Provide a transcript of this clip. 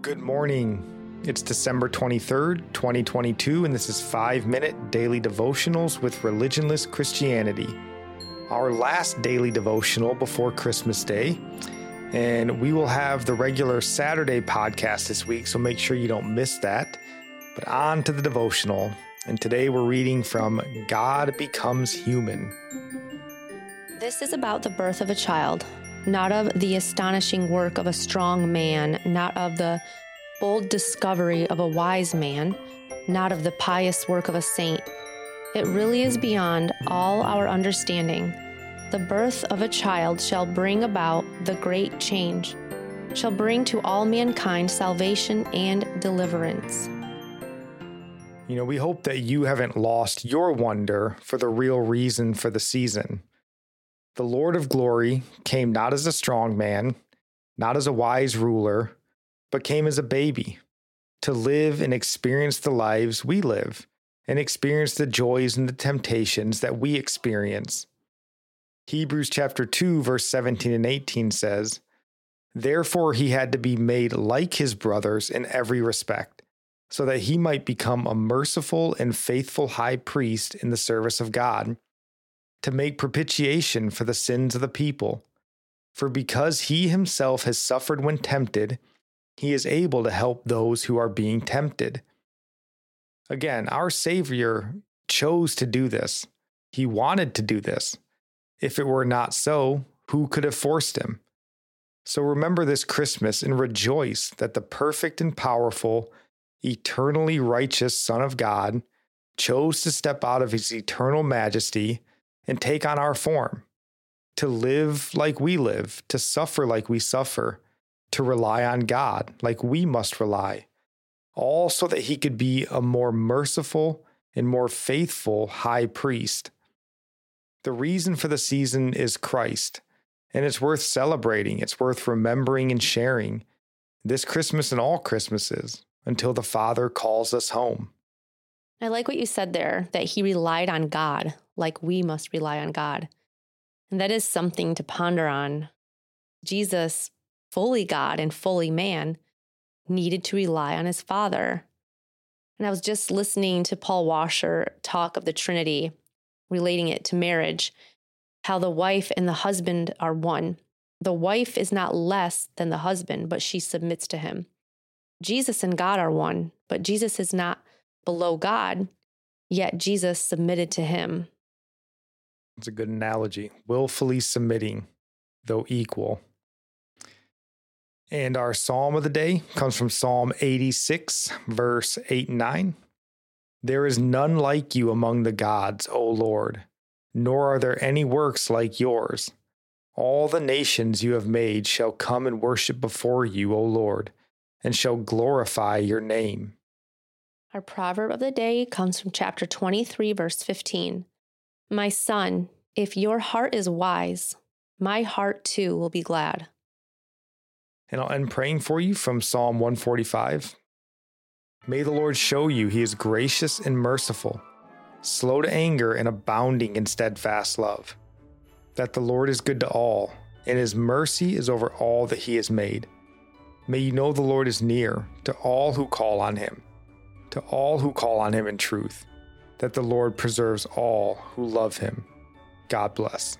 Good morning. It's December 23rd, 2022, and this is 5 Minute Daily Devotionals with Religionless Christianity. Our last daily devotional before Christmas Day. And we will have the regular Saturday podcast this week, so make sure you don't miss that. But on to the devotional. And today we're reading from God Becomes Human. This is about the birth of a child, not of the astonishing work of a strong man, not of the bold discovery of a wise man, not of the pious work of a saint. It really is beyond all our understanding. The birth of a child shall bring about the great change, shall bring to all mankind salvation and deliverance. You know, we hope that you haven't lost your wonder for the real reason for the season. The Lord of glory came not as a strong man, not as a wise ruler, but came as a baby to live and experience the lives we live and experience the joys and the temptations that we experience. Hebrews chapter 2 verse 17 and 18 says, Therefore he had to be made like his brothers in every respect, so that he might become a merciful and faithful high priest in the service of God to make propitiation for the sins of the people. For because he himself has suffered when tempted, he is able to help those who are being tempted. Again, our Savior chose to do this. He wanted to do this. If it were not so, who could have forced him? So remember this Christmas and rejoice that the perfect and powerful, eternally righteous Son of God chose to step out of his eternal majesty and take on our form, to live like we live, to suffer like we suffer, to rely on God like we must rely, all so that he could be a more merciful and more faithful high priest. The reason for the season is Christ, and it's worth celebrating, it's worth remembering and sharing this Christmas and all Christmases until the Father calls us home. I like what you said there that he relied on God like we must rely on God. And that is something to ponder on. Jesus, fully God and fully man, needed to rely on his Father. And I was just listening to Paul Washer talk of the Trinity, relating it to marriage, how the wife and the husband are one. The wife is not less than the husband, but she submits to him. Jesus and God are one, but Jesus is not below God, yet Jesus submitted to him. It's a good analogy. Willfully submitting, though equal. And our psalm of the day comes from Psalm 86, verse 8 and 9. There is none like you among the gods, O Lord, nor are there any works like yours. All the nations you have made shall come and worship before you, O Lord, and shall glorify your name. Our proverb of the day comes from chapter 23, verse 15. My son, if your heart is wise, my heart too will be glad. And I'll end praying for you from Psalm 145. May the Lord show you he is gracious and merciful, slow to anger and abounding in steadfast love. That the Lord is good to all, and his mercy is over all that he has made. May you know the Lord is near to all who call on him to all who call on him in truth, that the Lord preserves all who love him. God bless.